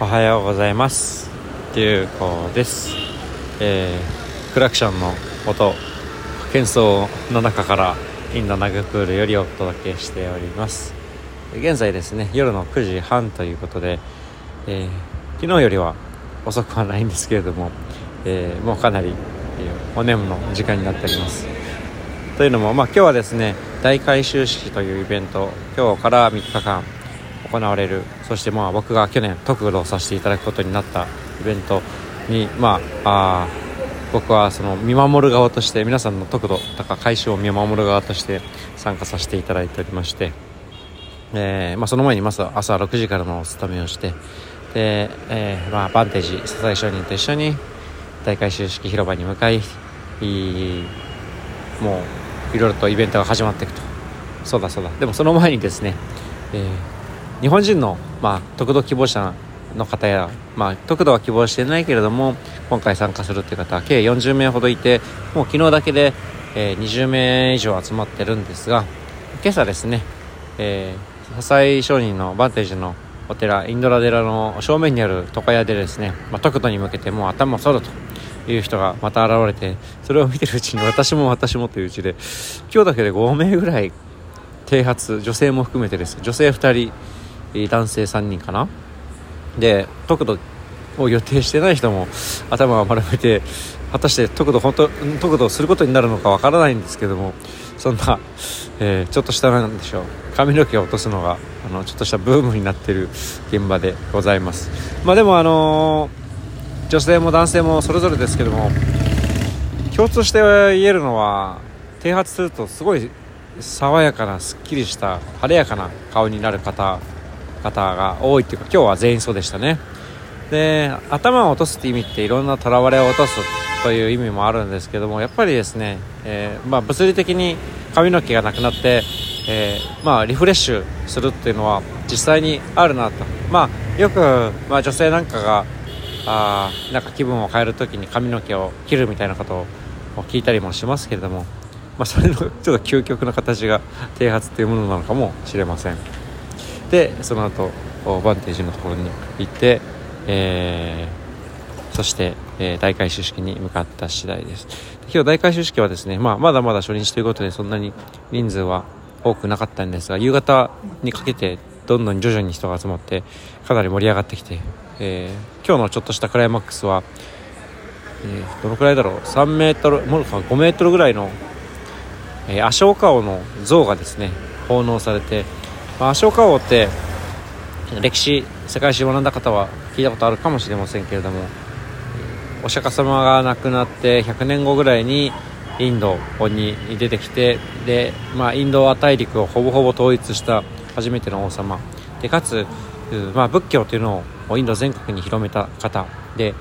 おはようございます。ゆうこです、えー、クラクションの音喧騒の中からインドナグプールよりお届けしております。現在ですね夜の9時半ということで、えー、昨日よりは遅くはないんですけれども、えー、もうかなり、えー、お眠の時間になっております。というのも、まあ、今日はですね大改修式というイベント今日から3日間行われる。そしてまあ僕が去年特訓をさせていただくことになったイベントにまあ僕はその見守る側として皆さんの得度とか回収を見守る側として参加させていただいておりまして、えーまあ、その前にまず朝6時からのお勤めをしてで、えーまあ、バンテージ佐々木商人と一緒に大会収式広場に向かいもういろいろとイベントが始まっていくと。そうだそうだ。でもその前にですね、えー日本人の、まあ、特度希望者の方や、まあ、特度は希望してないけれども今回参加するという方は計40名ほどいてもう昨日だけで、えー、20名以上集まってるんですが今朝ですね、えー、笹井商人のバンテージのお寺インドラ寺の正面にある床屋でですね、まあ、特度に向けてもう頭を剃るという人がまた現れてそれを見てるうちに私も私もといううちで今日だけで5名ぐらい剃髪女性も含めてです。女性2人男性3人かな。で特度を予定してない人も頭を丸めて果たして特度本当特度することになるのかわからないんですけどもそんな、えー、ちょっとしたなんでしょう。髪の毛を落とすのがあのちょっとしたブームになってる現場でございます。まあでもあのー、女性も男性もそれぞれですけども共通して言えるのは剃髪するとすごい爽やかなすっきりした晴れやかな顔になる方方が多いっていうか今日は全員そうでしたねで頭を落とすって意味っていろんなとらわれを落とすという意味もあるんですけどもやっぱりですね、えー、まあ、物理的に髪の毛がなくなって、えー、まあ、リフレッシュするっていうのは実際にあるなと、まあ、よく、まあ、女性なんかがあなんか気分を変える時に髪の毛を切るみたいなことを聞いたりもしますけれども、まあ、それのちょっと究極の形が剃髪っていうものなのかもしれません。でその後バンテージのところに行って、えー、そして、えー、大改修式に向かった次第です。今日大改修式はですね、まあ、まだまだ初日ということでそんなに人数は多くなかったんですが夕方にかけてどんどん徐々に人が集まってかなり盛り上がってきて、えー、今日のちょっとしたクライマックスは、えー、どのくらいだろう？3メートルもう5メートルぐらいの、えー、アショウカオの像がですね奉納されてまあ、ashok 王って歴史世界史を学んだ方は聞いたことあるかもしれませんけれどもお釈迦様が亡くなって100年後ぐらいにインドに出てきてで、まあ、インド大陸をほぼほぼ統一した初めての王様。でかつ、まあ、仏教というのをインド全国に広めた方。で、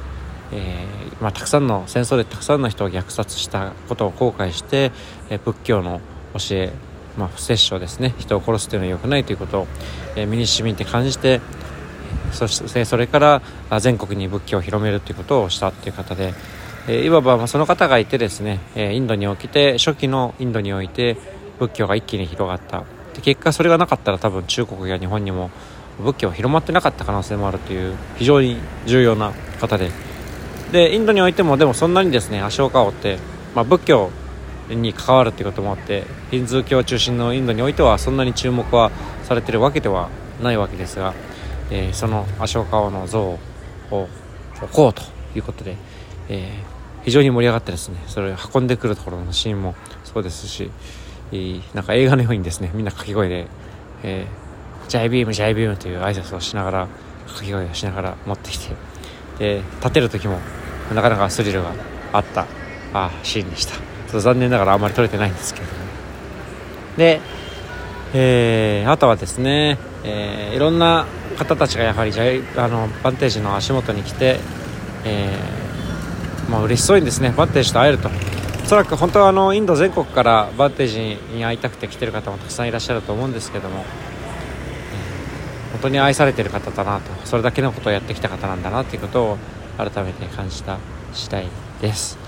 えーまあ、たくさんの戦争でたくさんの人を虐殺したことを後悔して、え仏教の教えまあ、不殺生ですね。人を殺すというのは良くないということを、え、身にしみて感じてそしてそれから全国に仏教を広めるということをしたという方で、え、いわばその方がいてですね、え、インドにおきて初期のインドにおいて仏教が一気に広がった。で結果それがなかったら多分中国や日本にも仏教広まってなかった可能性もあるという非常に重要な方で。でインドにおいてもでもそんなにですね足を顔って、まあ、仏教に関わるということもあってヒンズー教中心のインドにおいてはそんなに注目はされてるわけではないわけですが、えー、そのアショーカ王の像を置こうということで、えー、非常に盛り上がってですねそれを運んでくるところのシーンもそうですし、えー、なんか映画のようにですねみんな掛け声で、えー、ジャイビームジャイビームという挨拶をしながら掛け声をしながら持ってきてで立てる時もなかなかスリルがあったあシーンでした。と残念ながらあんまり撮れてないんですけどもで、えー、あとはですね、えー、いろんな方たちがやはりジャイあのバンテージの足元に来て、えー、まあ嬉しそうにですねバンテージと会えるとおそらく本当はあのインド全国からバンテージに会いたくて来てる方もたくさんいらっしゃると思うんですけども、本当に愛されてる方だなとそれだけのことをやってきた方なんだなということを改めて感じた次第です。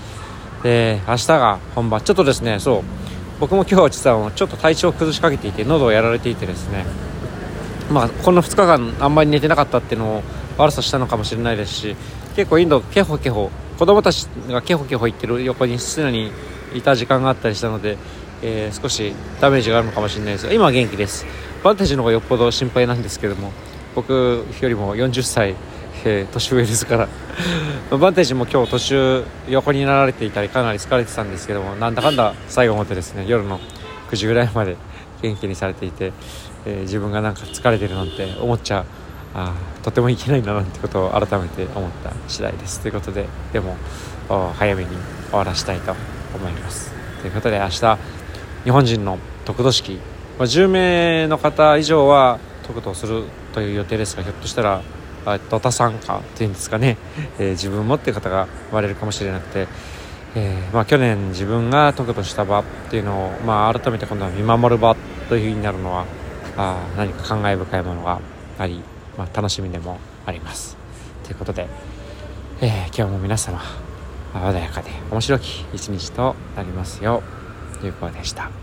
で明日が本番。ちょっとですねそう。僕も今日は実はちょっと体調を崩しかけていて喉をやられていてですね。まあこの2日間あんまり寝てなかったっていうのを悪さしたのかもしれないですし結構インドケホケホ。子供たちがケホケホ言ってる横に常にいた時間があったりしたので、えー、少しダメージがあるのかもしれないですが今は元気です。バンテージの方がよっぽど心配なんですけども僕よりも40歳、えー、年上ですから。バンテージも今日途中横になられていたりかなり疲れてたんですけどもなんだかんだ最後までですね夜の9時ぐらいまで元気にされていて、えー、自分がなんか疲れてるなんて思っちゃあとてもいけないんだなってことを改めて思った次第です。ということででも早めに終わらしたいと思います。ということで明日日本人の得度式、ま、10名の方以上は得度をするという予定ですがひょっとしたらドタ参加というんですかね、えー、自分もっていう方が生まれるかもしれなくて、えーまあ、去年自分が得度した場っていうのを、まあ、改めて今度は見守る場というふうになるのはあ何か感慨深いものがありまあ、楽しみでもあります。ということで、えー、今日も皆様穏やかで面白き一日となりますよう有効でした。